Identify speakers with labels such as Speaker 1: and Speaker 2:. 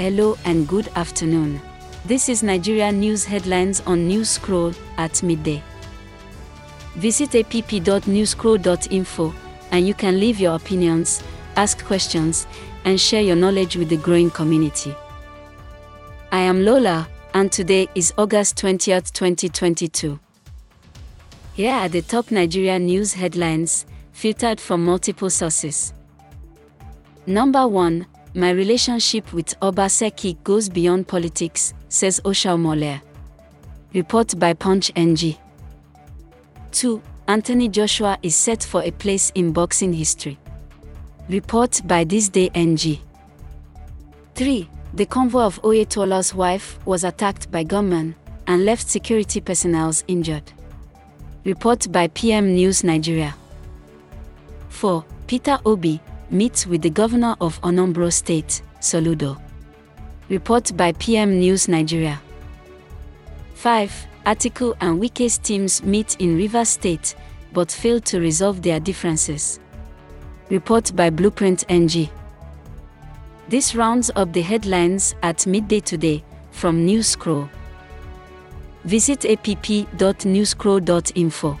Speaker 1: Hello and good afternoon. This is Nigeria news headlines on News Scroll at midday. Visit app.newscroll.info and you can leave your opinions, ask questions, and share your knowledge with the growing community. I am Lola, and today is August 20th, 2022. Here are the top Nigeria news headlines, filtered from multiple sources. Number 1 My relationship with Obaseki goes beyond politics, says Oshiomhole. Report by Punch NG. 2. Anthony Joshua is set for a place in boxing history. Report by This Day NG. 3. The convoy of Oyetola's wife was attacked by gunmen and left security personnel injured. Report by PM News Nigeria. 4. Peter Obi meets with the governor of Anambra State, Soludo. Report by PM News Nigeria. 5. Atiku and Wike's teams meet in Rivers State but fail to resolve their differences. Report by Blueprint NG. This rounds up the headlines at midday today from News Scroll. Visit app.newscroll.info.